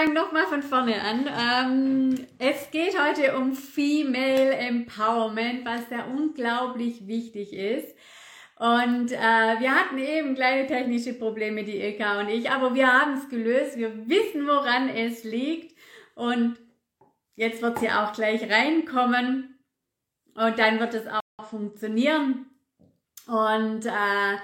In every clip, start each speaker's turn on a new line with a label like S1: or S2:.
S1: fange nochmal von vorne an. Ähm, es geht heute um Female Empowerment, was da unglaublich wichtig ist. Und äh, wir hatten eben kleine technische Probleme, die Ilka und ich, aber wir haben es gelöst. Wir wissen, woran es liegt. Und jetzt wird sie auch gleich reinkommen. Und dann wird es auch funktionieren. Und äh,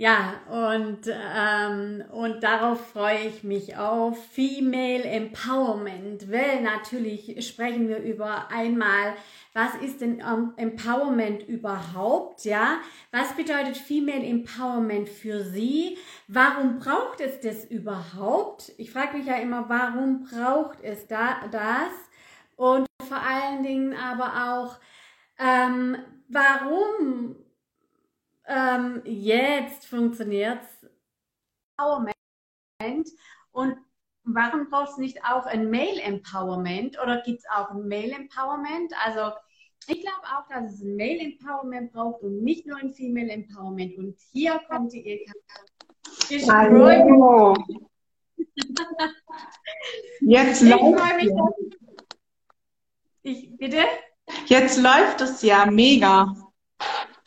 S1: ja, und, ähm, und darauf freue ich mich auf Female Empowerment, weil natürlich sprechen wir über einmal, was ist denn um, Empowerment überhaupt, ja? Was bedeutet Female Empowerment für Sie? Warum braucht es das überhaupt? Ich frage mich ja immer, warum braucht es da das? Und vor allen Dingen aber auch, ähm, warum ähm, jetzt funktioniert's. Empowerment. Und warum brauchst du nicht auch ein Male Empowerment oder gibt es auch ein Male Empowerment? Also ich glaube auch, dass es ein Male Empowerment braucht und nicht nur ein Female Empowerment. Und hier kommt die. Ich
S2: Hallo. Jetzt
S1: ich freue mich. Ich, bitte?
S2: Jetzt läuft es ja mega.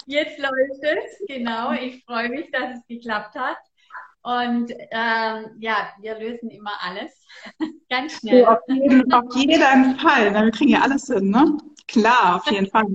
S1: Jetzt läuft es, genau. Ich freue mich, dass es geklappt hat. Und ähm, ja, wir lösen immer alles ganz schnell.
S2: So, auf, jeden, auf jeden Fall. Wir kriegen ja alles hin, ne? Klar, auf jeden Fall.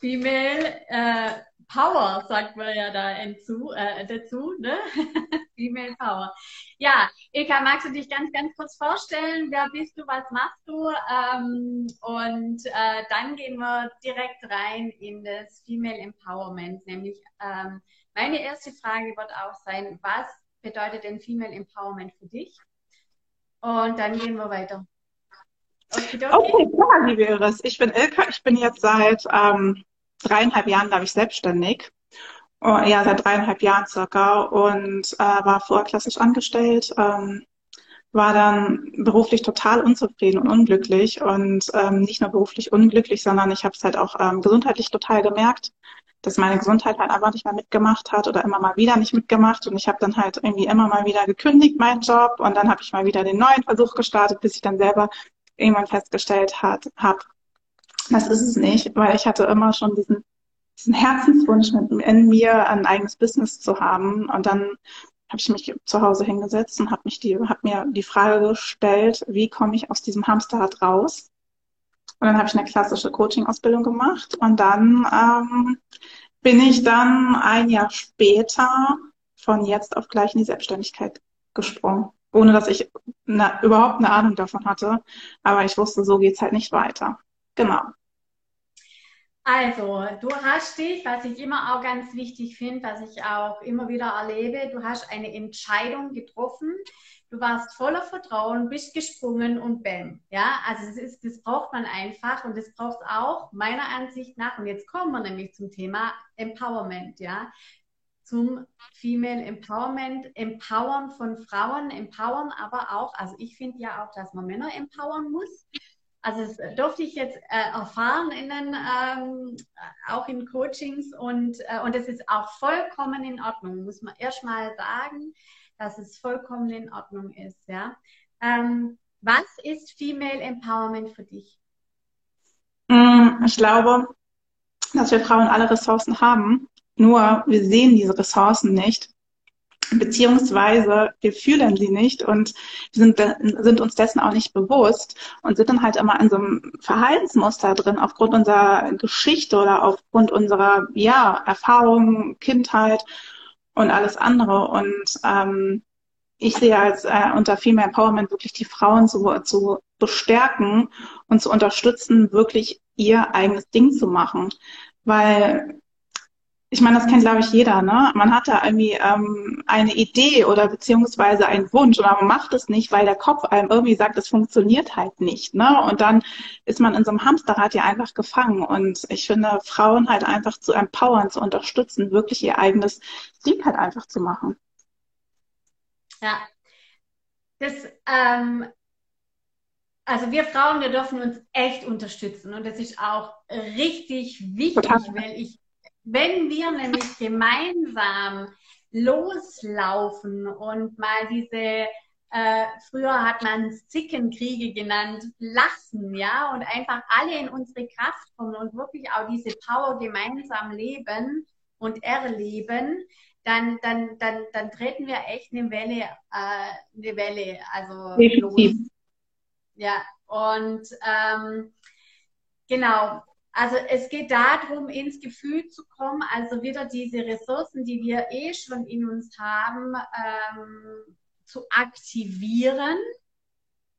S1: Female äh, Power, sagt man ja da hinzu, äh, dazu, ne? Female Power. Ja, Ilka, magst du dich ganz, ganz kurz vorstellen? Wer bist du, was machst du? Ähm, und äh, dann gehen wir direkt rein in das Female Empowerment. Nämlich ähm, meine erste Frage wird auch sein, was bedeutet denn Female Empowerment für dich? Und dann gehen wir weiter.
S2: Okay, okay klar, liebe Iris. Ich bin Ilka, ich bin jetzt seit ähm, dreieinhalb Jahren, glaube ich, selbstständig. Oh, ja, seit dreieinhalb Jahren circa. Und äh, war vorher klassisch angestellt, ähm, war dann beruflich total unzufrieden und unglücklich. Und ähm, nicht nur beruflich unglücklich, sondern ich habe es halt auch ähm, gesundheitlich total gemerkt, dass meine Gesundheit halt einfach nicht mehr mitgemacht hat oder immer mal wieder nicht mitgemacht. Und ich habe dann halt irgendwie immer mal wieder gekündigt meinen Job. Und dann habe ich mal wieder den neuen Versuch gestartet, bis ich dann selber irgendwann festgestellt habe, das ist es nicht, weil ich hatte immer schon diesen, diesen Herzenswunsch in mir, ein eigenes Business zu haben. Und dann habe ich mich zu Hause hingesetzt und habe hab mir die Frage gestellt, wie komme ich aus diesem Hamsterrad raus? Und dann habe ich eine klassische Coaching-Ausbildung gemacht und dann ähm, bin ich dann ein Jahr später von jetzt auf gleich in die Selbstständigkeit gesprungen, ohne dass ich eine, überhaupt eine Ahnung davon hatte. Aber ich wusste, so geht's halt nicht weiter. Genau.
S1: Also, du hast dich, was ich immer auch ganz wichtig finde, was ich auch immer wieder erlebe, du hast eine Entscheidung getroffen. Du warst voller Vertrauen, bist gesprungen und bam. Ja, also das ist, das braucht man einfach und das braucht auch meiner Ansicht nach. Und jetzt kommen wir nämlich zum Thema Empowerment, ja. Zum Female Empowerment, Empowern von Frauen, empowern aber auch, also ich finde ja auch, dass man Männer empowern muss. Also das durfte ich jetzt äh, erfahren in den, ähm, auch in Coachings und, äh, und es ist auch vollkommen in Ordnung, muss man erstmal sagen, dass es vollkommen in Ordnung ist. Ja? Ähm, was ist Female Empowerment für dich?
S2: Mm, ich glaube, dass wir Frauen alle Ressourcen haben, nur wir sehen diese Ressourcen nicht beziehungsweise wir fühlen sie nicht und sind, sind uns dessen auch nicht bewusst und sind dann halt immer in so einem Verhaltensmuster drin aufgrund unserer Geschichte oder aufgrund unserer ja, Erfahrungen, Kindheit und alles andere. Und ähm, ich sehe als äh, unter Female Empowerment wirklich die Frauen zu, zu bestärken und zu unterstützen, wirklich ihr eigenes Ding zu machen. Weil ich meine, das kennt, glaube ich, jeder, ne? Man hat da irgendwie ähm, eine Idee oder beziehungsweise einen Wunsch oder man macht es nicht, weil der Kopf einem irgendwie sagt, es funktioniert halt nicht, ne? Und dann ist man in so einem Hamsterrad ja einfach gefangen. Und ich finde, Frauen halt einfach zu empowern, zu unterstützen, wirklich ihr eigenes Ding halt einfach zu machen.
S1: Ja. Das, ähm, also wir Frauen, wir dürfen uns echt unterstützen und das ist auch richtig wichtig, Total. weil ich wenn wir nämlich gemeinsam loslaufen und mal diese äh, früher hat man Zickenkriege genannt, lassen, ja, und einfach alle in unsere Kraft kommen und wirklich auch diese Power gemeinsam leben und erleben, dann, dann, dann, dann treten wir echt eine Welle, äh, eine Welle, also
S2: Definitiv.
S1: los. Ja, und ähm, genau, also es geht darum, ins Gefühl zu kommen, also wieder diese Ressourcen, die wir eh schon in uns haben, ähm, zu aktivieren.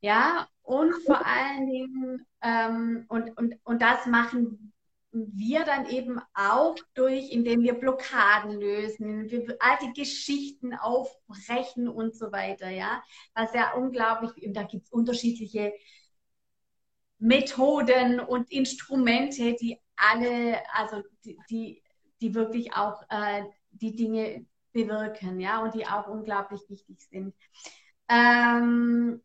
S1: Ja, und vor allen Dingen, ähm, und, und, und das machen wir dann eben auch durch, indem wir Blockaden lösen, wir alte Geschichten aufbrechen und so weiter, ja. Was ja unglaublich, da gibt es unterschiedliche Methoden und Instrumente, die alle, also die, die, wirklich auch äh, die Dinge bewirken, ja, und die auch unglaublich wichtig sind. Ähm,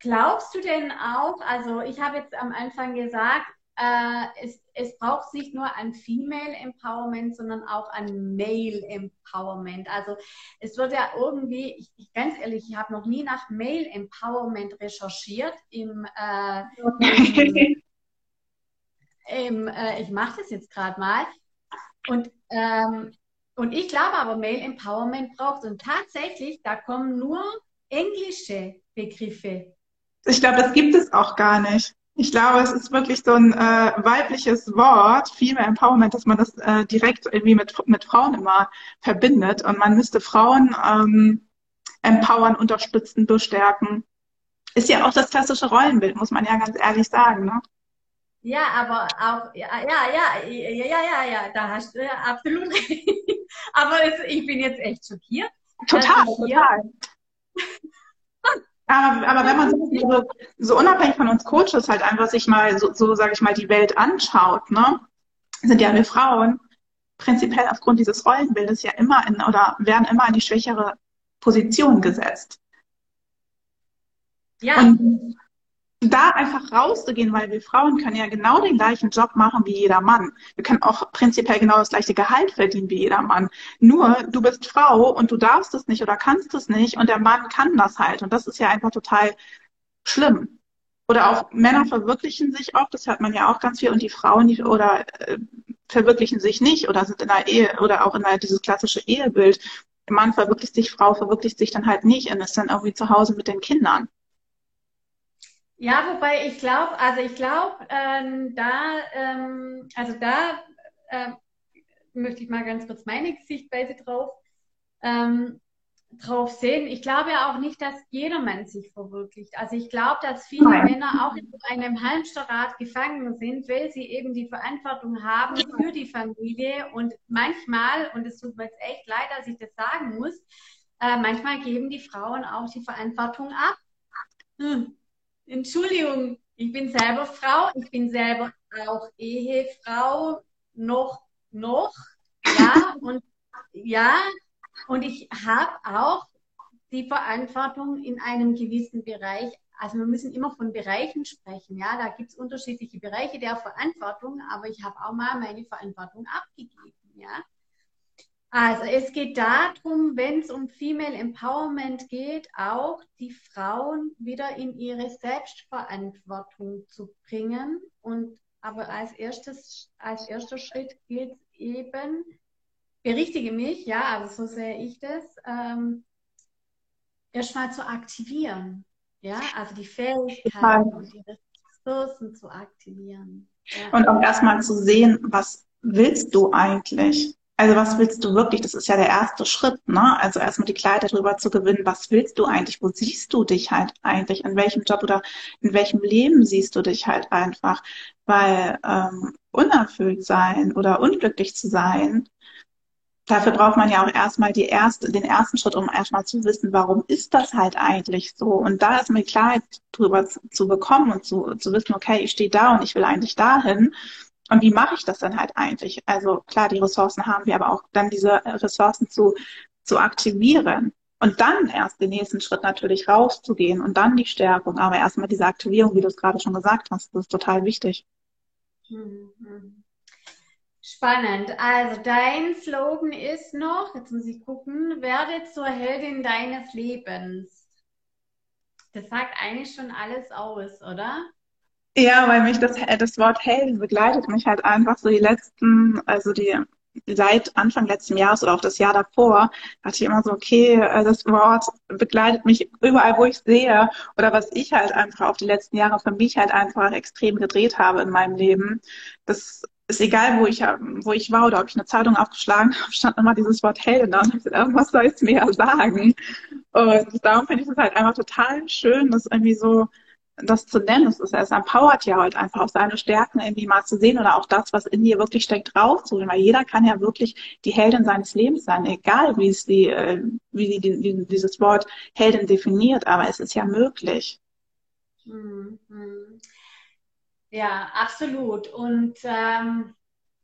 S1: glaubst du denn auch, also ich habe jetzt am Anfang gesagt, äh, es, es braucht nicht nur ein Female Empowerment, sondern auch ein Male Empowerment. Also es wird ja irgendwie, ich, ich ganz ehrlich, ich habe noch nie nach Male Empowerment recherchiert im, äh, im, im äh, ich mache das jetzt gerade mal. Und, ähm, und ich glaube aber, Male Empowerment braucht und tatsächlich, da kommen nur englische Begriffe.
S2: Ich glaube, das gibt es auch gar nicht. Ich glaube, es ist wirklich so ein äh, weibliches Wort, Female Empowerment, dass man das äh, direkt irgendwie mit, mit Frauen immer verbindet. Und man müsste Frauen ähm, empowern, unterstützen, bestärken. Ist ja auch das klassische Rollenbild, muss man ja ganz ehrlich sagen. Ne?
S1: Ja, aber auch, ja, ja, ja, ja, ja, ja, ja, da hast du absolut recht. aber es, ich bin jetzt echt schockiert.
S2: Total, total. Aber, aber wenn man so, so, unabhängig von uns Coaches halt einfach sich mal so, so sage ich mal, die Welt anschaut, ne, sind ja wir Frauen prinzipiell aufgrund dieses Rollenbildes ja immer in oder werden immer in die schwächere Position gesetzt. Ja. Und da einfach rauszugehen, weil wir Frauen können ja genau den gleichen Job machen wie jeder Mann. Wir können auch prinzipiell genau das gleiche Gehalt verdienen wie jeder Mann. Nur du bist Frau und du darfst es nicht oder kannst es nicht und der Mann kann das halt. Und das ist ja einfach total schlimm. Oder auch Männer verwirklichen sich oft, das hört man ja auch ganz viel, und die Frauen die, oder äh, verwirklichen sich nicht oder sind in einer Ehe oder auch in einer, dieses klassische Ehebild. Der Mann verwirklicht sich, Frau verwirklicht sich dann halt nicht und ist dann irgendwie zu Hause mit den Kindern.
S1: Ja, wobei ich glaube, also ich glaube, ähm, da, ähm, also da äh, möchte ich mal ganz kurz meine Sichtweise drauf, ähm, drauf sehen. Ich glaube ja auch nicht, dass jeder Mann sich verwirklicht. Also ich glaube, dass viele Nein. Männer auch in einem Hamsterrad gefangen sind, weil sie eben die Verantwortung haben für die Familie und manchmal, und es tut mir jetzt echt leid, dass ich das sagen muss, äh, manchmal geben die Frauen auch die Verantwortung ab. Hm Entschuldigung, ich bin selber Frau, ich bin selber auch Ehefrau, noch, noch, ja, und ja, und ich habe auch die Verantwortung in einem gewissen Bereich. Also wir müssen immer von Bereichen sprechen, ja, da gibt es unterschiedliche Bereiche der Verantwortung, aber ich habe auch mal meine Verantwortung abgegeben, ja. Also es geht darum, wenn es um Female Empowerment geht, auch die Frauen wieder in ihre Selbstverantwortung zu bringen. Und aber als erstes, als erster Schritt gilt eben, berichtige mich, ja, also so sehe ich das, ähm, erstmal zu aktivieren. Ja, also die Fähigkeiten und die Ressourcen zu aktivieren.
S2: Ja. Und auch erstmal zu sehen, was willst du eigentlich? Also was willst du wirklich? Das ist ja der erste Schritt, ne? Also erstmal die Kleider darüber zu gewinnen. Was willst du eigentlich? Wo siehst du dich halt eigentlich? In welchem Job oder in welchem Leben siehst du dich halt einfach? Weil ähm, unerfüllt sein oder unglücklich zu sein, dafür braucht man ja auch erstmal die erste, den ersten Schritt, um erstmal zu wissen, warum ist das halt eigentlich so? Und da erstmal Klarheit drüber zu, zu bekommen und zu, zu wissen, okay, ich stehe da und ich will eigentlich dahin und wie mache ich das dann halt eigentlich? Also klar, die Ressourcen haben wir, aber auch dann diese Ressourcen zu, zu aktivieren. Und dann erst den nächsten Schritt natürlich rauszugehen und dann die Stärkung. Aber erstmal diese Aktivierung, wie du es gerade schon gesagt hast, das ist total wichtig.
S1: Mhm. Spannend. Also dein Slogan ist noch, jetzt muss ich gucken, werde zur Heldin deines Lebens. Das sagt eigentlich schon alles aus, oder?
S2: Ja, weil mich das, das Wort Heldin begleitet mich halt einfach so die letzten, also die seit Anfang letzten Jahres oder auch das Jahr davor, hatte ich immer so, okay, äh, das Wort begleitet mich überall, wo ich sehe oder was ich halt einfach auch die letzten Jahre für mich halt einfach extrem gedreht habe in meinem Leben. Das ist egal, wo ich, wo ich war oder ob ich eine Zeitung aufgeschlagen habe, stand immer dieses Wort Heldin da und ich gesagt, irgendwas soll es mir ja sagen. Und darum finde ich es halt einfach total schön, dass irgendwie so das zu nennen. Es, ist, es empowert ja halt einfach auch seine Stärken irgendwie mal zu sehen oder auch das, was in dir wirklich steckt, rauszuholen. Weil jeder kann ja wirklich die Heldin seines Lebens sein, egal wie es die, äh, wie die, die, dieses Wort Heldin definiert, aber es ist ja möglich.
S1: Mhm. Ja, absolut. Und ähm,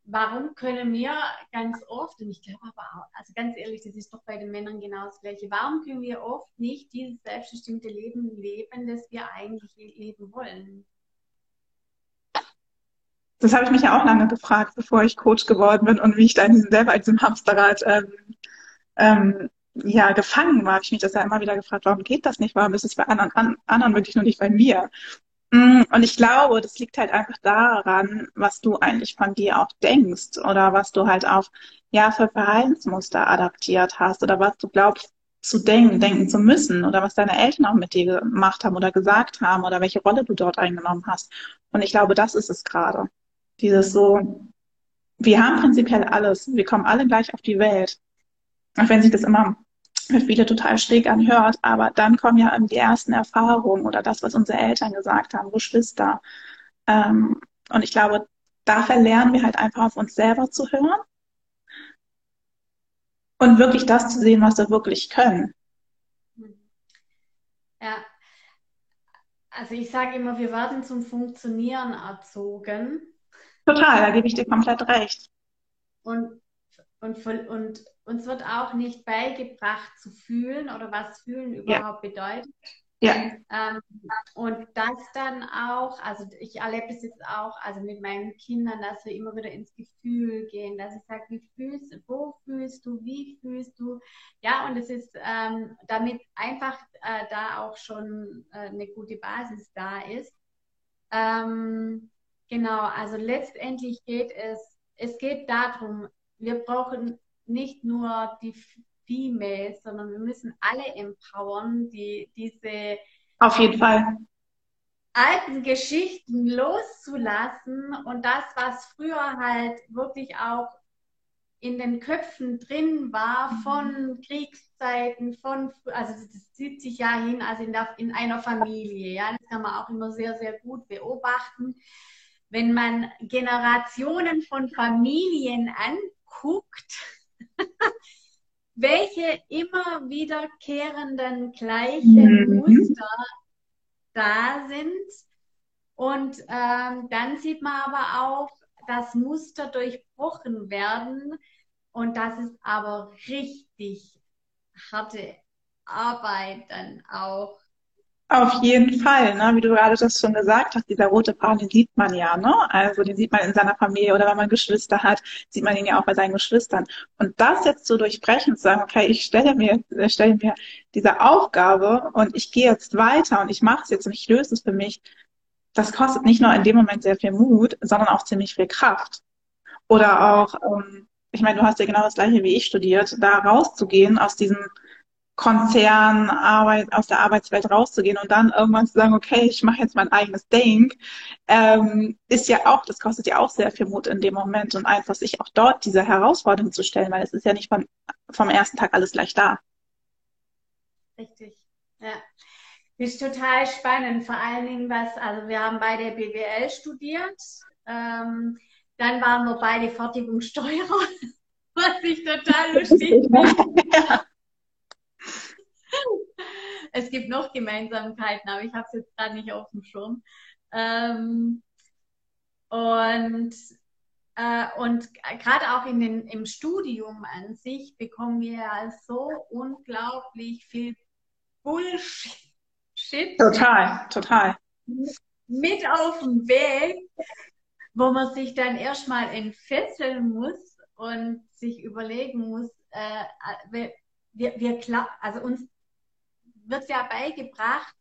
S1: warum können wir ganz oft, und ich glaube aber auch, also ganz ehrlich, das ist doch bei den Männern genau das Gleiche, warum können wir oft nicht dieses selbstbestimmte Leben leben, das wir eigentlich leben wollen?
S2: Das habe ich mich ja auch lange gefragt, bevor ich Coach geworden bin und wie ich da in diesem, selber in diesem Hamsterrad ähm, ähm, ja, gefangen war, habe ich mich das ja immer wieder gefragt, warum geht das nicht? Warum ist es bei anderen, an, anderen wirklich nur nicht bei mir? Mm, und ich glaube, das liegt halt einfach daran, was du eigentlich von dir auch denkst oder was du halt auch ja für Verhaltensmuster adaptiert hast oder was du glaubst zu denken, denken zu müssen oder was deine Eltern auch mit dir gemacht haben oder gesagt haben oder welche Rolle du dort eingenommen hast. Und ich glaube, das ist es gerade. Dieses so, wir haben prinzipiell alles, wir kommen alle gleich auf die Welt. Auch wenn sich das immer viele total schräg anhört, aber dann kommen ja die ersten Erfahrungen oder das, was unsere Eltern gesagt haben, Geschwister. Ähm, und ich glaube, dafür lernen wir halt einfach auf uns selber zu hören und wirklich das zu sehen, was wir wirklich können.
S1: Ja, also ich sage immer, wir werden zum Funktionieren erzogen.
S2: Total, da gebe ich dir komplett recht.
S1: Und, und, und uns wird auch nicht beigebracht zu fühlen oder was fühlen überhaupt ja. bedeutet. Ja. Ähm, und das dann auch, also ich erlebe es jetzt auch, also mit meinen Kindern, dass wir immer wieder ins Gefühl gehen, dass ich sage, wie fühlst du, wo fühlst du, wie fühlst du? Ja, und es ist, ähm, damit einfach äh, da auch schon äh, eine gute Basis da ist. Ähm, genau, also letztendlich geht es, es geht darum, wir brauchen nicht nur die Females, sondern wir müssen alle empowern, die diese
S2: auf jeden Fall
S1: alten Geschichten loszulassen und das, was früher halt wirklich auch in den Köpfen drin war von Kriegszeiten, von, also das zieht sich ja hin, also in, der, in einer Familie, ja, das kann man auch immer sehr, sehr gut beobachten. Wenn man Generationen von Familien anguckt, welche immer wiederkehrenden gleichen mhm. Muster da sind. Und ähm, dann sieht man aber auch, dass Muster durchbrochen werden. Und das ist aber richtig harte Arbeit dann auch.
S2: Auf jeden Fall, ne? wie du gerade das schon gesagt hast, dieser rote Faden, den sieht man ja, ne? Also den sieht man in seiner Familie oder wenn man Geschwister hat, sieht man ihn ja auch bei seinen Geschwistern. Und das jetzt zu durchbrechen, zu sagen, okay, ich stelle mir, stelle mir diese Aufgabe und ich gehe jetzt weiter und ich mache es jetzt und ich löse es für mich, das kostet nicht nur in dem Moment sehr viel Mut, sondern auch ziemlich viel Kraft. Oder auch, ähm, ich meine, du hast ja genau das gleiche wie ich studiert, da rauszugehen aus diesem Konzern, Arbeit, aus der Arbeitswelt rauszugehen und dann irgendwann zu sagen, okay, ich mache jetzt mein eigenes Ding, ähm, ist ja auch, das kostet ja auch sehr viel Mut in dem Moment und einfach sich auch dort diese Herausforderung zu stellen, weil es ist ja nicht vom, vom ersten Tag alles gleich da.
S1: Richtig, ja. Ist total spannend, vor allen Dingen was, also wir haben beide BWL studiert, ähm, dann waren wir beide Fertigungssteuerer, was ich total lustig finde. ja es gibt noch Gemeinsamkeiten, aber ich habe es jetzt gerade nicht auf dem Schirm. Ähm, und äh, und gerade auch in den, im Studium an sich bekommen wir ja so unglaublich viel Bullshit.
S2: Total, total.
S1: Mit auf dem Weg. wo man sich dann erstmal entfesseln muss und sich überlegen muss, äh, wir, wir, wir also uns wird ja beigebracht,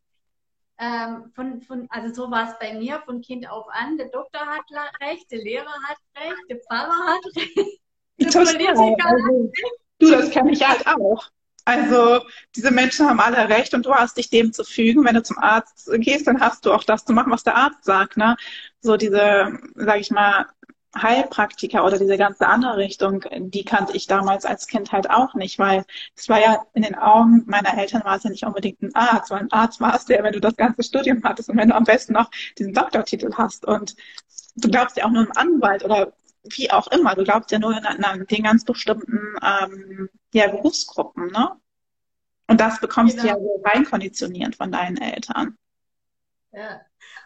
S1: ähm, von, von, also so war es bei mir von Kind auf an. Der Doktor hat recht, der Lehrer hat recht, der Pfarrer hat recht.
S2: Politiker also, du, das kenne ich halt auch. Also diese Menschen haben alle recht und du hast dich dem zu fügen. Wenn du zum Arzt gehst, dann hast du auch das zu machen, was der Arzt sagt. Ne? So diese, sag ich mal, Heilpraktiker oder diese ganze andere Richtung, die kannte ich damals als Kind halt auch nicht, weil es war ja in den Augen meiner Eltern war es ja nicht unbedingt ein Arzt, weil ein Arzt war es ja, wenn du das ganze Studium hattest und wenn du am besten noch diesen Doktortitel hast und du glaubst ja auch nur im Anwalt oder wie auch immer, du glaubst ja nur in, in den ganz bestimmten ähm, ja, Berufsgruppen, ne? Und das bekommst genau. du ja so reinkonditioniert von deinen Eltern.
S1: Ja.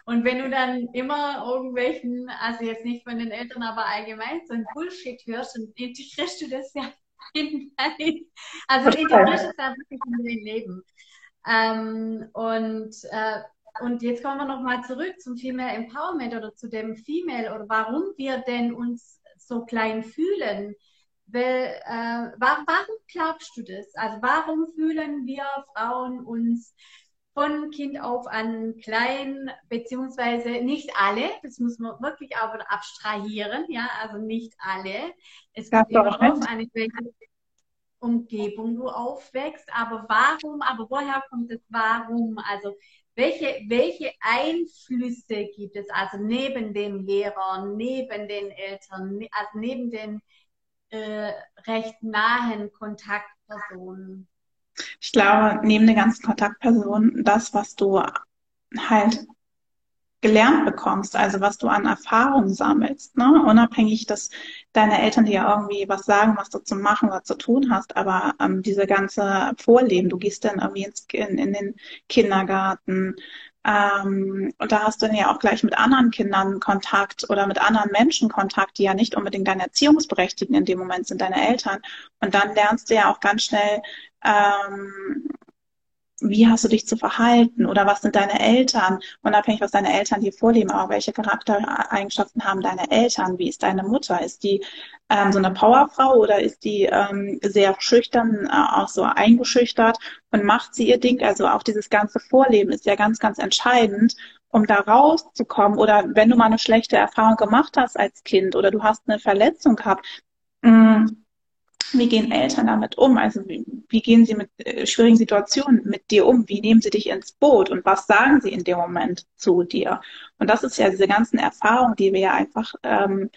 S1: Und wenn du dann immer irgendwelchen, also jetzt nicht von den Eltern, aber allgemein so ein Bullshit hörst, dann integrierst du das ja in dein, also integrierst du das ja wirklich in dein Leben. Ähm, und, äh, und jetzt kommen wir nochmal zurück zum Female Empowerment oder zu dem Female oder warum wir denn uns so klein fühlen. Weil, äh, warum glaubst du das? Also warum fühlen wir Frauen uns von Kind auf an klein, beziehungsweise nicht alle, das muss man wirklich aber abstrahieren, ja, also nicht alle. Es kommt immer darauf an, in welcher Umgebung du aufwächst, aber warum, aber woher kommt es warum? Also welche, welche Einflüsse gibt es, also neben den Lehrern, neben den Eltern, also neben den äh, recht nahen Kontaktpersonen?
S2: Ich glaube, neben den ganzen Kontaktpersonen, das, was du halt gelernt bekommst, also was du an Erfahrung sammelst, ne? unabhängig, dass deine Eltern dir irgendwie was sagen, was du zu machen oder zu tun hast, aber ähm, diese ganze Vorleben, du gehst dann irgendwie ins, in, in den Kindergarten, ähm, und da hast du dann ja auch gleich mit anderen Kindern Kontakt oder mit anderen Menschen Kontakt, die ja nicht unbedingt deine Erziehungsberechtigten in dem Moment sind, deine Eltern. Und dann lernst du ja auch ganz schnell, ähm, wie hast du dich zu verhalten oder was sind deine Eltern, unabhängig, was deine Eltern dir vorleben, aber welche Charaktereigenschaften haben deine Eltern, wie ist deine Mutter, ist die ähm, so eine Powerfrau oder ist die ähm, sehr schüchtern, äh, auch so eingeschüchtert? Und macht sie ihr Ding, also auch dieses ganze Vorleben ist ja ganz, ganz entscheidend, um da rauszukommen. Oder wenn du mal eine schlechte Erfahrung gemacht hast als Kind oder du hast eine Verletzung gehabt, mh, mm, wie gehen Eltern damit um? Also wie, wie gehen sie mit äh, schwierigen Situationen mit dir um? Wie nehmen sie dich ins Boot? Und was sagen sie in dem Moment zu dir? Und das ist ja diese ganzen Erfahrungen, die wir ja einfach ähm,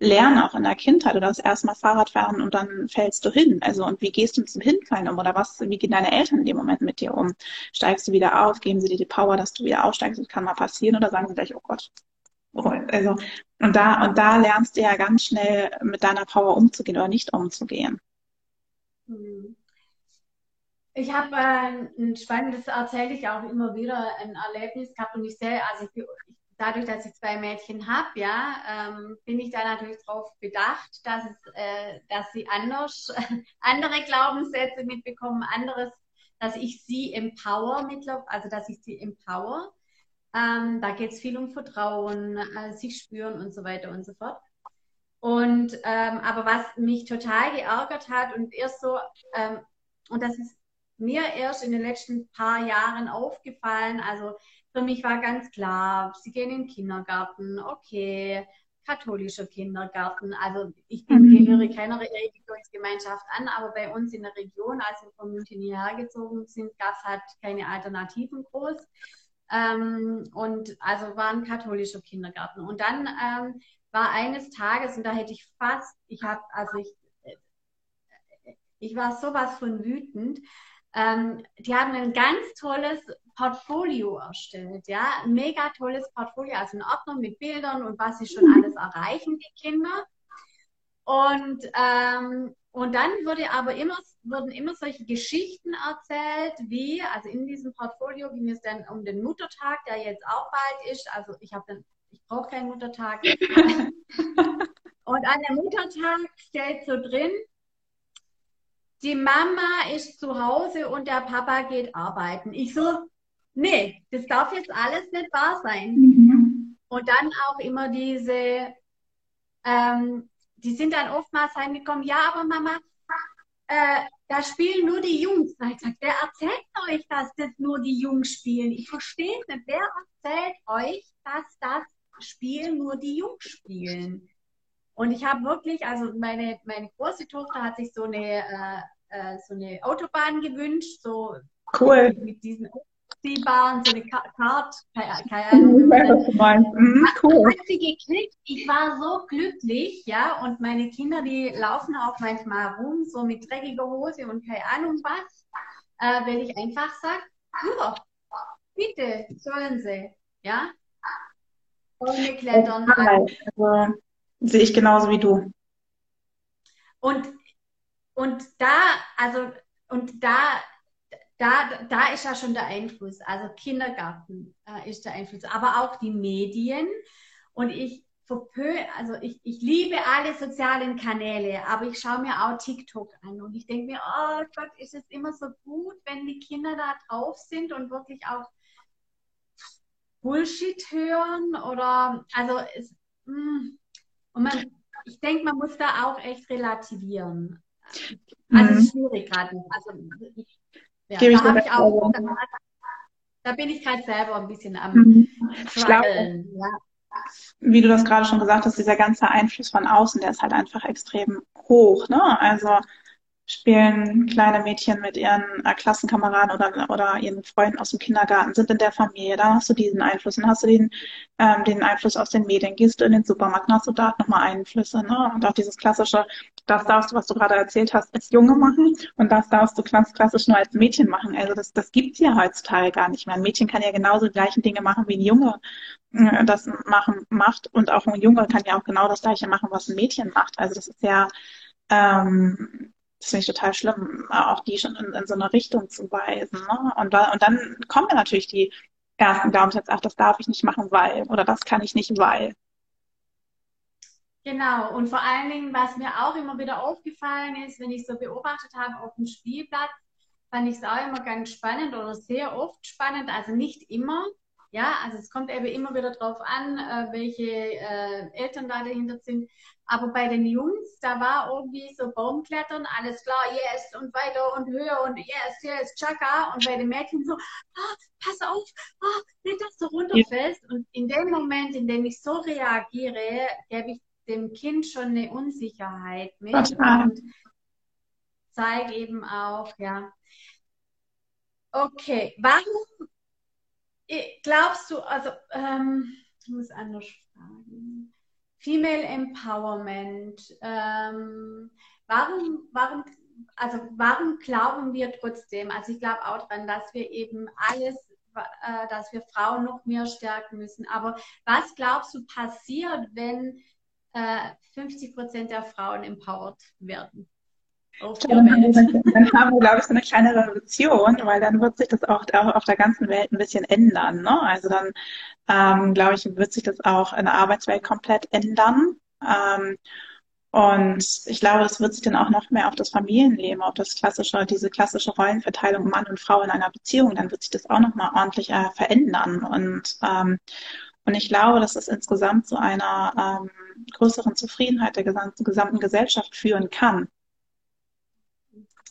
S2: lernen, auch in der Kindheit. Oder das erstmal Fahrrad fahren und dann fällst du hin. Also und wie gehst du zum Hinfallen um? Oder was, wie gehen deine Eltern in dem Moment mit dir um? Steigst du wieder auf? Geben sie dir die Power, dass du wieder aufsteigst? Das kann mal passieren. Oder sagen sie gleich, oh Gott, also, und da, und da lernst du ja ganz schnell mit deiner Power umzugehen oder nicht umzugehen.
S1: Hm. Ich habe äh, ein spannendes, erzähle ich auch immer wieder, ein Erlebnis gehabt und ich sehe, also ich, dadurch, dass ich zwei Mädchen habe, ja, ähm, bin ich da natürlich darauf bedacht, dass, äh, dass sie anders, andere Glaubenssätze mitbekommen, anderes, dass ich sie empower mittlerweile, also dass ich sie empower ähm, da geht es viel um Vertrauen, äh, sich spüren und so weiter und so fort. Und ähm, aber was mich total geärgert hat und erst so, ähm, und das ist mir erst in den letzten paar Jahren aufgefallen, also für mich war ganz klar, sie gehen in den Kindergarten, okay, katholischer Kindergarten. Also ich bin, mhm. gehöre keiner Religionsgemeinschaft an, aber bei uns in der Region, als wir von München hierher gezogen sind, gab es halt keine Alternativen groß. Ähm, und also war ein katholischer Kindergarten. Und dann ähm, war eines Tages, und da hätte ich fast, ich habe, also ich, ich war sowas von wütend. Ähm, die haben ein ganz tolles Portfolio erstellt, ja, ein mega tolles Portfolio, also in Ordnung mit Bildern und was sie schon alles erreichen, die Kinder. Und, ähm, und dann wurde aber immer wurden immer solche Geschichten erzählt, wie, also in diesem Portfolio ging es dann um den Muttertag, der jetzt auch bald ist. Also ich habe dann, ich brauche keinen Muttertag. und an der Muttertag steht so drin, die Mama ist zu Hause und der Papa geht arbeiten. Ich so, nee, das darf jetzt alles nicht wahr sein. Mhm. und dann auch immer diese, ähm, die sind dann oftmals heimgekommen, ja, aber Mama, äh, da spielen nur die Jungs. Da ich gesagt, wer erzählt euch, dass das nur die Jungs spielen? Ich verstehe es nicht. Wer erzählt euch, dass das Spiel nur die Jungs spielen? Und ich habe wirklich, also meine, meine große Tochter hat sich so eine, äh, äh, so eine Autobahn gewünscht, so
S2: cool.
S1: mit diesen ziehbaren, so eine Kart, keine, Ahnung.
S2: Ich weiß, was du meinst. Mhm, cool.
S1: Hat sie gekriegt. Ich war so glücklich, ja, und meine Kinder, die laufen auch manchmal rum, so mit dreckiger Hose und keine Ahnung was, äh, weil ich einfach sage, ja, bitte, sollen sie, ja. Ohne Klettern.
S2: Also, sehe ich genauso wie du.
S1: Und, und da, also, und da da, da ist ja schon der Einfluss. Also Kindergarten äh, ist der Einfluss, aber auch die Medien. Und ich verpö, also ich, ich liebe alle sozialen Kanäle, aber ich schaue mir auch TikTok an und ich denke mir, oh Gott, ist es immer so gut, wenn die Kinder da drauf sind und wirklich auch Bullshit hören oder also es, mh, hm, und man, ich denke, man muss da auch echt relativieren. Also mhm. es ist schwierig gerade. Also ich, ja, Gebe da, ich auch, da, da, bin ich gerade selber ein bisschen am mhm. struggeln. Ja.
S2: Wie du das gerade schon gesagt hast, dieser ganze Einfluss von außen, der ist halt einfach extrem hoch. Ne? Also spielen kleine Mädchen mit ihren äh, Klassenkameraden oder, oder ihren Freunden aus dem Kindergarten, sind in der Familie, da hast du diesen Einfluss, dann hast du den, ähm, den Einfluss aus den Medien, gehst du in den Supermarkt, dann hast du da nochmal Einflüsse, ne? Und auch dieses klassische, das darfst du, was du gerade erzählt hast, als Junge machen und das darfst du ganz klassisch nur als Mädchen machen. Also das, das gibt's ja heutzutage gar nicht mehr. Ein Mädchen kann ja genauso die gleichen Dinge machen wie ein Junge äh, das machen, macht und auch ein Junge kann ja auch genau das gleiche machen, was ein Mädchen macht. Also das ist ja ähm, das finde ich total schlimm, auch die schon in, in so eine Richtung zu weisen. Ne? Und, und dann kommen ja natürlich die ersten Glaubenssätze, ach, das darf ich nicht machen, weil, oder das kann ich nicht, weil.
S1: Genau, und vor allen Dingen, was mir auch immer wieder aufgefallen ist, wenn ich so beobachtet habe auf dem Spielplatz, fand ich es auch immer ganz spannend oder sehr oft spannend, also nicht immer, ja, also es kommt eben immer wieder drauf an, äh, welche äh, Eltern da dahinter sind. Aber bei den Jungs, da war irgendwie so Baumklettern, alles klar, yes, und weiter und höher und yes, yes, Chaka. Und bei den Mädchen so, ah, pass auf, ah, nicht, dass du runterfällst. Ja. Und in dem Moment, in dem ich so reagiere, gebe ich dem Kind schon eine Unsicherheit mit Total. und zeige eben auch, ja. Okay, warum glaubst du, also, ähm, ich muss anders fragen. Female Empowerment. Ähm, warum, warum, also warum glauben wir trotzdem? Also ich glaube auch daran, dass wir eben alles, äh, dass wir Frauen noch mehr stärken müssen. Aber was glaubst du passiert, wenn äh, 50 Prozent der Frauen empowered werden?
S2: Der dann. Haben wir, glaube ich, so eine kleine Revolution, weil dann wird sich das auch auf der ganzen Welt ein bisschen ändern. Ne? Also dann, ähm, glaube ich, wird sich das auch in der Arbeitswelt komplett ändern. Ähm, und ich glaube, es wird sich dann auch noch mehr auf das Familienleben, auf das klassische, diese klassische Rollenverteilung Mann und Frau in einer Beziehung, dann wird sich das auch noch mal ordentlich äh, verändern. Und, ähm, und ich glaube, dass es insgesamt zu einer ähm, größeren Zufriedenheit der gesamten Gesellschaft führen kann.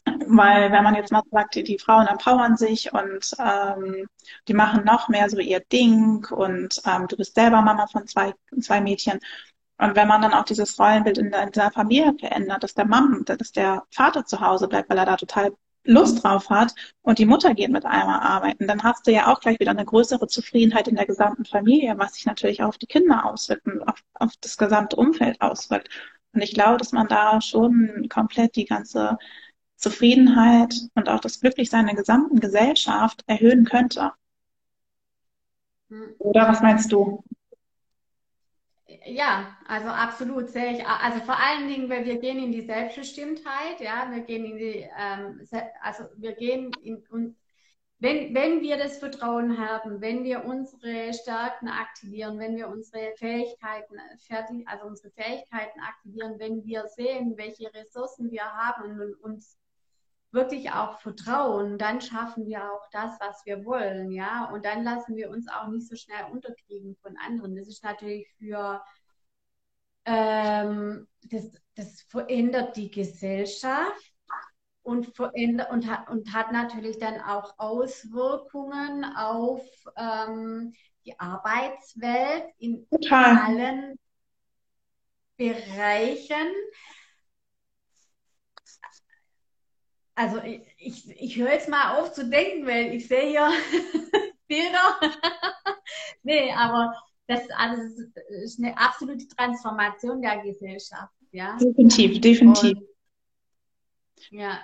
S2: Weil wenn man jetzt mal sagt, die, Frauen empowern sich und ähm, die machen noch mehr so ihr Ding und ähm, du bist selber Mama von zwei, zwei Mädchen. Und wenn man dann auch dieses Rollenbild in, in der Familie verändert, dass der Mann, dass der Vater zu Hause bleibt, weil er da total Lust drauf hat und die Mutter geht mit einmal arbeiten, dann hast du ja auch gleich wieder eine größere Zufriedenheit in der gesamten Familie, was sich natürlich auch auf die Kinder auswirkt und auf, auf das gesamte Umfeld auswirkt. Und ich glaube, dass man da schon komplett die ganze Zufriedenheit und auch das Glücklichsein der gesamten Gesellschaft erhöhen könnte. Hm. Oder was meinst du?
S1: Ja, also absolut sehe ich. Also vor allen Dingen, weil wir gehen in die Selbstbestimmtheit, ja, wir gehen in die, ähm, also wir gehen in, und wenn, wenn wir das Vertrauen haben, wenn wir unsere Stärken aktivieren, wenn wir unsere Fähigkeiten fertig, also unsere Fähigkeiten aktivieren, wenn wir sehen, welche Ressourcen wir haben und uns wirklich auch vertrauen, dann schaffen wir auch das, was wir wollen, ja. Und dann lassen wir uns auch nicht so schnell unterkriegen von anderen. Das ist natürlich für ähm, das, das verändert die Gesellschaft und verändert und hat, und hat natürlich dann auch Auswirkungen auf ähm, die Arbeitswelt in Total. allen Bereichen. Also ich, ich, ich höre jetzt mal auf zu denken, weil ich sehe hier Bilder. nee, aber das, also, das ist eine absolute Transformation der Gesellschaft. Ja?
S2: Definitiv, definitiv. Und,
S1: ja,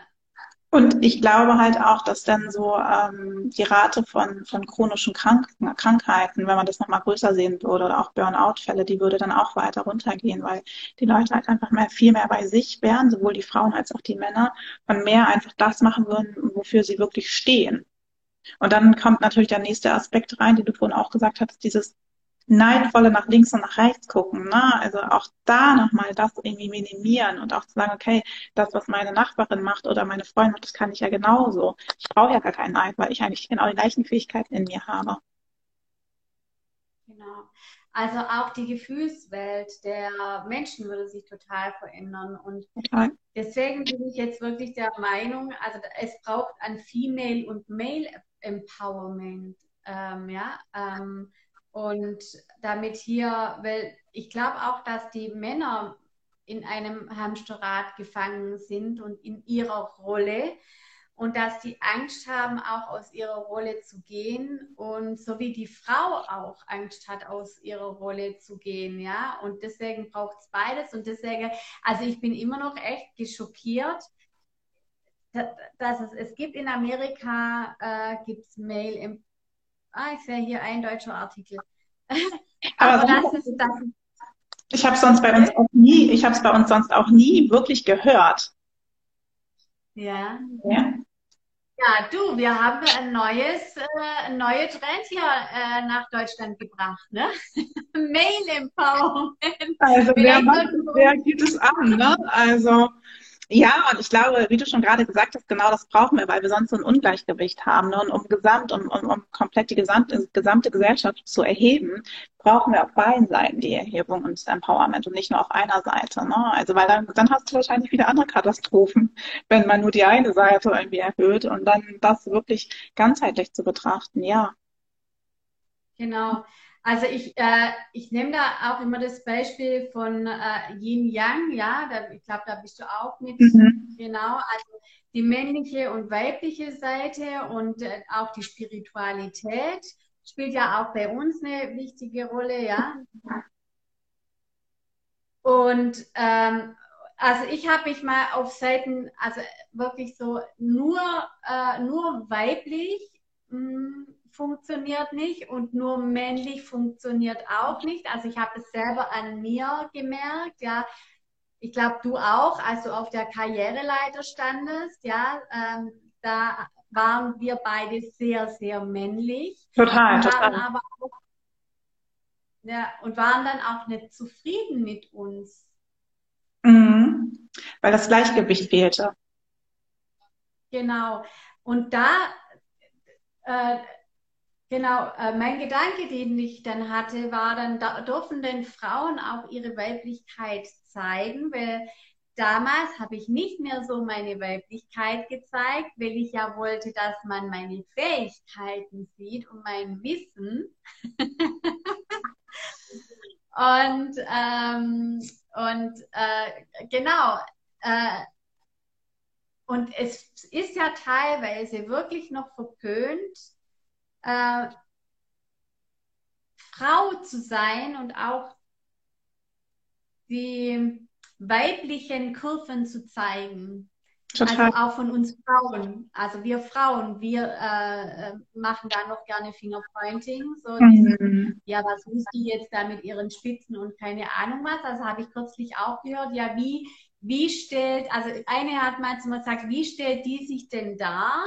S2: und ich glaube halt auch, dass dann so ähm, die Rate von, von chronischen Krank Krankheiten, wenn man das nochmal größer sehen würde, oder auch Burnout-Fälle, die würde dann auch weiter runtergehen, weil die Leute halt einfach mehr, viel mehr bei sich wären, sowohl die Frauen als auch die Männer, und mehr einfach das machen würden, wofür sie wirklich stehen. Und dann kommt natürlich der nächste Aspekt rein, den du vorhin auch gesagt hast, dieses neidvolle nach links und nach rechts gucken. Ne? Also auch da nochmal das irgendwie minimieren und auch zu sagen, okay, das, was meine Nachbarin macht oder meine Freundin macht, das kann ich ja genauso. Ich brauche ja gar keinen Neid, weil ich eigentlich genau die gleichen Fähigkeiten in mir habe.
S1: Genau. Also auch die Gefühlswelt der Menschen würde sich total verändern. Und total. deswegen bin ich jetzt wirklich der Meinung, also es braucht ein Female und Male Empowerment. Ähm, ja, ähm, und damit hier, weil ich glaube auch, dass die Männer in einem Hamsterrad gefangen sind und in ihrer Rolle und dass die Angst haben, auch aus ihrer Rolle zu gehen und so wie die Frau auch Angst hat, aus ihrer Rolle zu gehen, ja. Und deswegen braucht es beides und deswegen, also ich bin immer noch echt geschockiert, dass es, es gibt in Amerika, äh, gibt es Mail Ah, ich sehe hier ein deutscher Artikel.
S2: Aber, Aber das ist das. Ich habe sonst bei uns auch nie, ich habe es bei uns sonst auch nie wirklich gehört.
S1: Ja.
S2: Ja.
S1: Ja, du, wir haben ein neues, äh, neue Trend hier äh, nach Deutschland gebracht, ne? Mail Empowerment.
S2: Also wer, macht, wer gibt es an, ne? Also ja, und ich glaube, wie du schon gerade gesagt hast, genau das brauchen wir, weil wir sonst so ein Ungleichgewicht haben. Ne? Und um gesamt, um, um, um komplett die gesamte, gesamte Gesellschaft zu erheben, brauchen wir auf beiden Seiten die Erhebung und das Empowerment und nicht nur auf einer Seite. Ne? Also weil dann, dann hast du wahrscheinlich wieder andere Katastrophen, wenn man nur die eine Seite irgendwie erhöht und dann das wirklich ganzheitlich zu betrachten, ja.
S1: Genau. Also ich, äh, ich nehme da auch immer das Beispiel von äh, Yin Yang, ja, da, ich glaube, da bist du auch mit, mhm. genau, also die männliche und weibliche Seite und äh, auch die Spiritualität spielt ja auch bei uns eine wichtige Rolle, ja. Und ähm, also ich habe mich mal auf Seiten, also wirklich so nur, äh, nur weiblich mh, hm, funktioniert nicht und nur männlich funktioniert auch nicht. Also ich habe es selber an mir gemerkt, ja. Ich glaube, du auch, als du auf der Karriereleiter standest, ja, ähm, da waren wir beide sehr, sehr männlich.
S2: Total, und total.
S1: Aber auch, ja, und waren dann auch nicht zufrieden mit uns.
S2: Mhm. Weil das Gleichgewicht fehlte.
S1: Genau. Und da, äh, Genau, äh, mein Gedanke, den ich dann hatte, war dann, da dürfen denn Frauen auch ihre Weiblichkeit zeigen, weil damals habe ich nicht mehr so meine Weiblichkeit gezeigt, weil ich ja wollte, dass man meine Fähigkeiten sieht und mein Wissen. und ähm, und äh, genau, äh, und es ist ja teilweise wirklich noch verpönt, äh, Frau zu sein und auch die weiblichen Kurven zu zeigen. Total. Also auch von uns Frauen. Also wir Frauen, wir äh, äh machen da noch gerne Fingerpointing. So mhm. dieses, ja, was muss die jetzt da mit ihren Spitzen und keine Ahnung was. Also habe ich kürzlich auch gehört, ja, wie, wie stellt, also eine hat mal zu mir gesagt, wie stellt die sich denn da?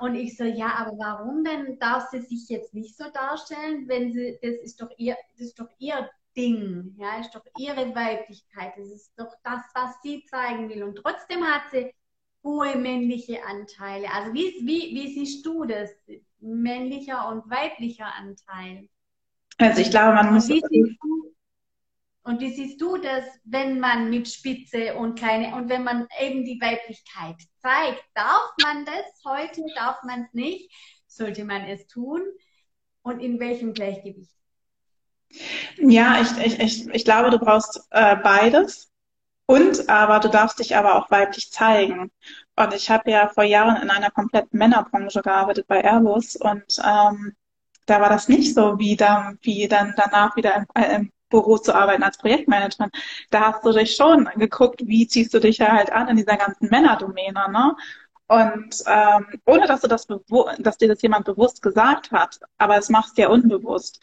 S1: Und ich so, ja, aber warum denn darf sie sich jetzt nicht so darstellen, wenn sie, das ist doch ihr, das ist doch ihr Ding, ja, ist doch ihre Weiblichkeit, das ist doch das, was sie zeigen will. Und trotzdem hat sie hohe männliche Anteile. Also wie, wie, wie siehst du das, männlicher und weiblicher Anteil?
S2: Also ich glaube, man muss.
S1: Wie siehst du, und wie siehst du das, wenn man mit Spitze und kleine und wenn man eben die Weiblichkeit zeigt? Darf man das heute? Darf man es nicht? Sollte man es tun? Und in welchem Gleichgewicht?
S2: Ja, ich, ich, ich, ich glaube, du brauchst äh, beides. Und aber du darfst dich aber auch weiblich zeigen. Und ich habe ja vor Jahren in einer kompletten Männerbranche gearbeitet bei Airbus und ähm, da war das nicht so, wie dann, wie dann danach wieder im, äh, im Büro zu arbeiten als Projektmanagerin. Da hast du dich schon geguckt, wie ziehst du dich ja halt an in dieser ganzen Männerdomäne, ne? Und ähm, ohne dass du das dass dir das jemand bewusst gesagt hat, aber es machst du ja unbewusst.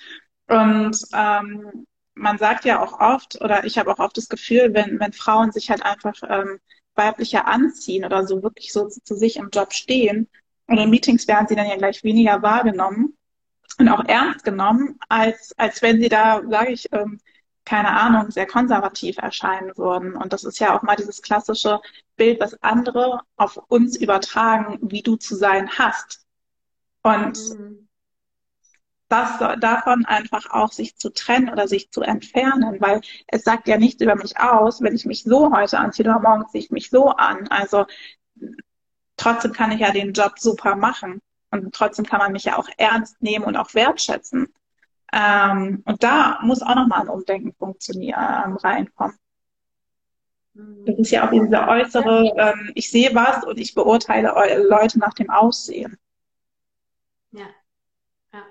S2: Und ähm, man sagt ja auch oft, oder ich habe auch oft das Gefühl, wenn, wenn Frauen sich halt einfach ähm, weiblicher anziehen oder so wirklich so zu, zu sich im Job stehen, und in Meetings werden sie dann ja gleich weniger wahrgenommen und auch ernst genommen, als, als wenn sie da, sage ich, ähm, keine Ahnung, sehr konservativ erscheinen würden. Und das ist ja auch mal dieses klassische Bild, was andere auf uns übertragen, wie du zu sein hast. Und mhm. das davon einfach auch sich zu trennen oder sich zu entfernen, weil es sagt ja nichts über mich aus, wenn ich mich so heute anziehe oder morgen ziehe ich mich so an. Also trotzdem kann ich ja den Job super machen. Und trotzdem kann man mich ja auch ernst nehmen und auch wertschätzen. Ähm, und da muss auch nochmal ein Umdenken funktionieren, ähm, reinkommen. Das ist ja auch diese äußere, ähm, ich sehe was und ich beurteile Leute nach dem Aussehen.
S1: Ja, ja,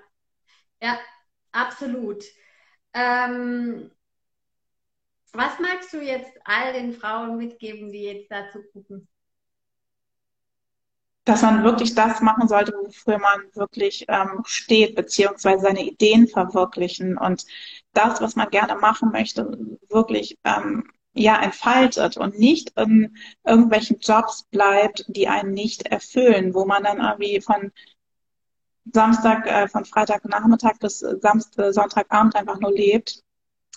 S1: ja absolut. Ähm, was magst du jetzt all den Frauen mitgeben, die jetzt dazu gucken?
S2: Dass man wirklich das machen sollte, wofür man wirklich ähm, steht, beziehungsweise seine Ideen verwirklichen. Und das, was man gerne machen möchte, wirklich ähm, ja entfaltet und nicht in irgendwelchen Jobs bleibt, die einen nicht erfüllen, wo man dann irgendwie von Samstag, äh, von Freitagnachmittag bis Samstag, Sonntagabend einfach nur lebt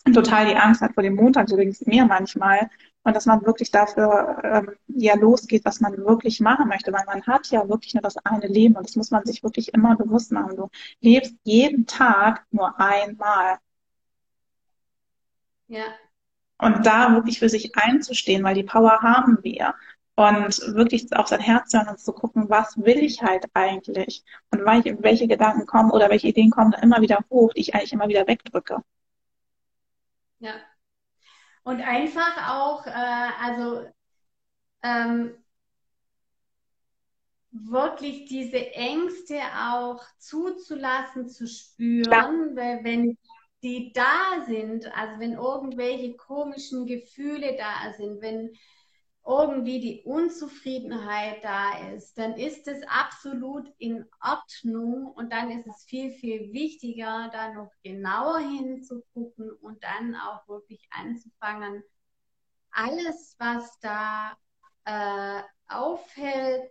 S2: und total die Angst hat vor dem Montag, so ging es mir manchmal, und dass man wirklich dafür ähm, ja losgeht, was man wirklich machen möchte, weil man hat ja wirklich nur das eine Leben und das muss man sich wirklich immer bewusst machen. Du lebst jeden Tag nur einmal.
S1: Ja.
S2: Und da wirklich für sich einzustehen, weil die Power haben wir. Und wirklich auf sein Herz zu hören und zu gucken, was will ich halt eigentlich? Und welche Gedanken kommen oder welche Ideen kommen dann immer wieder hoch, die ich eigentlich immer wieder wegdrücke.
S1: Ja, und einfach auch, äh, also ähm, wirklich diese Ängste auch zuzulassen, zu spüren, weil wenn die da sind, also wenn irgendwelche komischen Gefühle da sind, wenn irgendwie die Unzufriedenheit da ist, dann ist es absolut in Ordnung und dann ist es viel, viel wichtiger, da noch genauer hinzugucken und dann auch wirklich anzufangen, alles, was da äh, aufhält,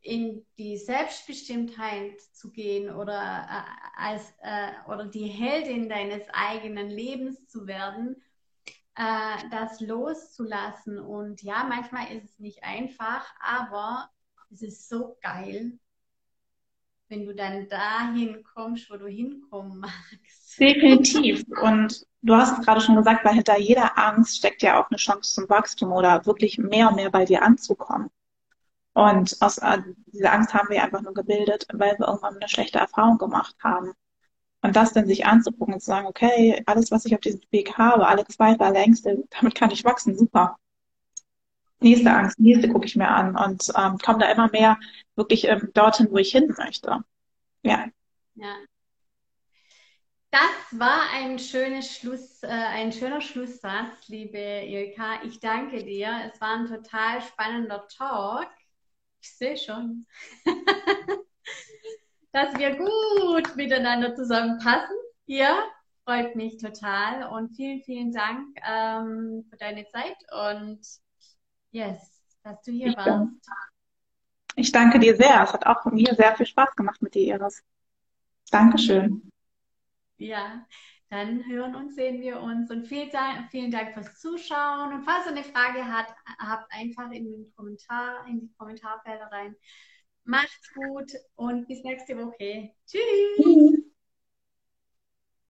S1: in die Selbstbestimmtheit zu gehen oder äh, als äh, oder die Heldin deines eigenen Lebens zu werden äh, das loszulassen. Und ja, manchmal ist es nicht einfach, aber es ist so geil, wenn du dann dahin kommst, wo du hinkommen magst.
S2: Definitiv. Und du hast es gerade schon gesagt, weil hinter jeder Angst steckt ja auch eine Chance zum Wachstum oder wirklich mehr und mehr bei dir anzukommen. Und aus äh, dieser Angst haben wir einfach nur gebildet, weil wir irgendwann eine schlechte Erfahrung gemacht haben. Und das dann sich anzugucken und zu sagen, okay, alles, was ich auf diesem Weg habe, alle Zweifel, alle Ängste, damit kann ich wachsen, super. Nächste Angst, nächste gucke ich mir an und ähm, komme da immer mehr wirklich ähm, dorthin, wo ich hin möchte. Ja.
S1: Ja. Das war ein Schluss, äh, ein schöner Schlusssatz, liebe Ilka. Ich danke dir. Es war ein total spannender Talk. Ich sehe schon. dass wir gut miteinander zusammenpassen. Ja, freut mich total und vielen, vielen Dank ähm, für deine Zeit und yes, dass du hier ich warst. Danke.
S2: Ich danke dir sehr. Es hat auch mir sehr viel Spaß gemacht mit dir, Iris. Dankeschön.
S1: Ja, dann hören und sehen wir uns. Und vielen Dank, vielen Dank fürs Zuschauen. Und falls ihr eine Frage habt, habt einfach in den Kommentar, in die Kommentarfelder rein. Macht's gut und bis nächste Woche. Tschüss.